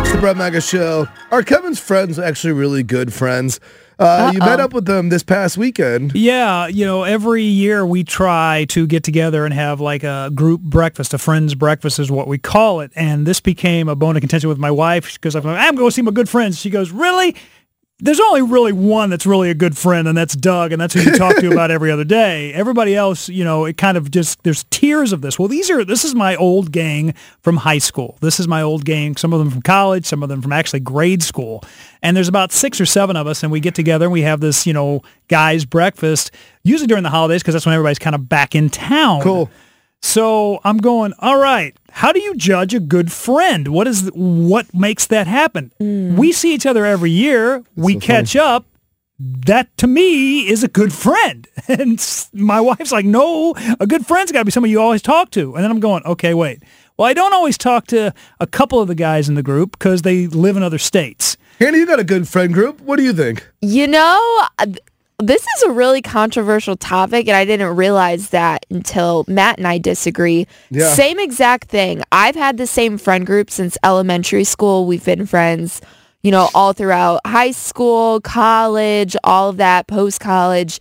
It's the Brett Mega Show. Are Kevin's friends actually really good friends? Uh, you met up with them this past weekend. Yeah, you know, every year we try to get together and have like a group breakfast, a friends breakfast is what we call it. And this became a bone of contention with my wife because I'm like, I'm going to see my good friends. She goes, really? There's only really one that's really a good friend, and that's Doug, and that's who you talk to about every other day. Everybody else, you know, it kind of just there's tiers of this. Well, these are this is my old gang from high school. This is my old gang. Some of them from college, some of them from actually grade school. And there's about six or seven of us, and we get together and we have this, you know, guys breakfast. Usually during the holidays because that's when everybody's kind of back in town. Cool. So I'm going, all right, how do you judge a good friend? What is what makes that happen? We see each other every year. we catch up. That to me is a good friend. And my wife's like, no, a good friend's got to be someone you always talk to. And then I'm going, okay, wait. Well, I don't always talk to a couple of the guys in the group because they live in other states. Hannah, you got a good friend group. What do you think? You know, uh, th- this is a really controversial topic, and I didn't realize that until Matt and I disagree. Yeah. Same exact thing. I've had the same friend group since elementary school. We've been friends, you know, all throughout high school, college, all of that, post college.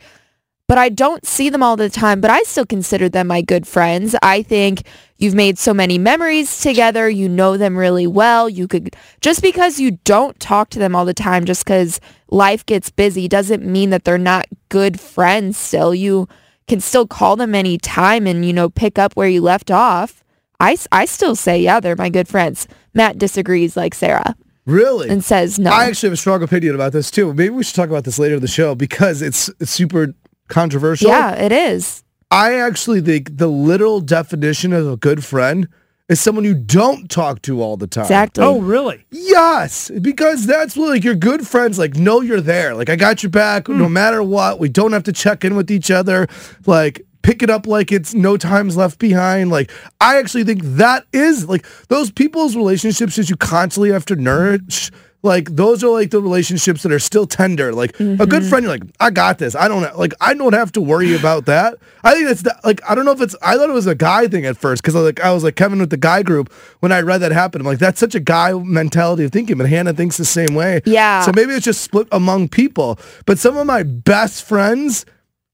But I don't see them all the time, but I still consider them my good friends. I think you've made so many memories together. You know them really well. You could, just because you don't talk to them all the time, just because life gets busy, doesn't mean that they're not good friends still. You can still call them anytime and, you know, pick up where you left off. I, I still say, yeah, they're my good friends. Matt disagrees like Sarah Really? and says no. I actually have a strong opinion about this too. Maybe we should talk about this later in the show because it's, it's super controversial. yeah, it is. I actually think the literal definition of a good friend is someone you don't talk to all the time. Exactly. Oh, really? Yes, because that's what, like your good friends like know you're there. Like I got your back Hmm. no matter what. We don't have to check in with each other. Like pick it up like it's no times left behind. Like I actually think that is like those people's relationships that you constantly have to nourish. Like those are like the relationships that are still tender. Like a good mm-hmm. friend, you're like, I got this. I don't like I don't have to worry about that. I think that's the, like I don't know if it's I thought it was a guy thing at first because I was like I was like Kevin with the guy group when I read that happen. I'm like that's such a guy mentality of thinking, but Hannah thinks the same way. Yeah. So maybe it's just split among people. But some of my best friends.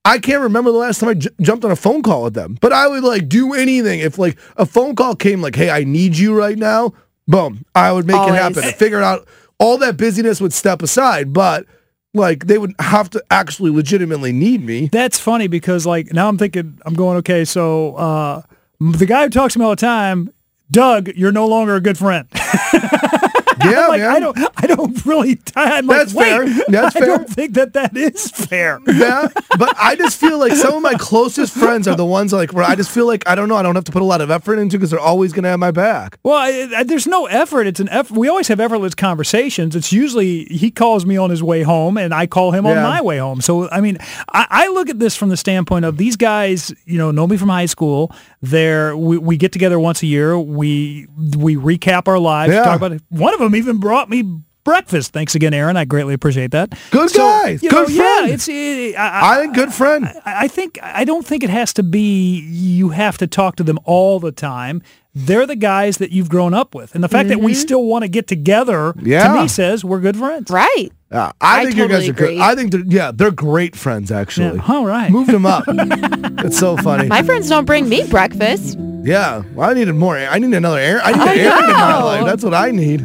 I can't remember the last time I j- jumped on a phone call with them, but I would like do anything if like a phone call came like, "Hey, I need you right now." Boom, I would make Always. it happen. Figure it out. All that busyness would step aside, but like they would have to actually legitimately need me. That's funny because like now I'm thinking I'm going okay. So uh, the guy who talks to me all the time, Doug, you're no longer a good friend. Yeah, like man. I don't, I don't really. I'm That's wait, fair. That's I fair. don't think that that is fair. yeah, but I just feel like some of my closest friends are the ones like where I just feel like I don't know. I don't have to put a lot of effort into because they're always gonna have my back. Well, I, I, there's no effort. It's an effort. We always have effortless conversations. It's usually he calls me on his way home, and I call him on my way home. So, I mean, I, I look at this from the standpoint of these guys. You know, know me from high school. They're we, we get together once a year. We we recap our lives. Yeah. Talk about it. One of them even brought me breakfast. Thanks again, Aaron. I greatly appreciate that. Good So, guy. Good know, Yeah, friend. it's. uh, I, I think good friend. I I think I don't think it has to be you have to talk to them all the time. They're the guys that you've grown up with, and the fact that we still want to get together Yeah. to me says we're good friends. Right. Yeah, I, I think you guys totally are good. I think they're yeah, they're great friends actually. Yeah, all right. Moved them up. it's so funny. My friends don't bring me breakfast. yeah, well, I needed more. I need another air. I need an I Aaron in my life. That's what I need.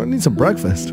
I need some breakfast.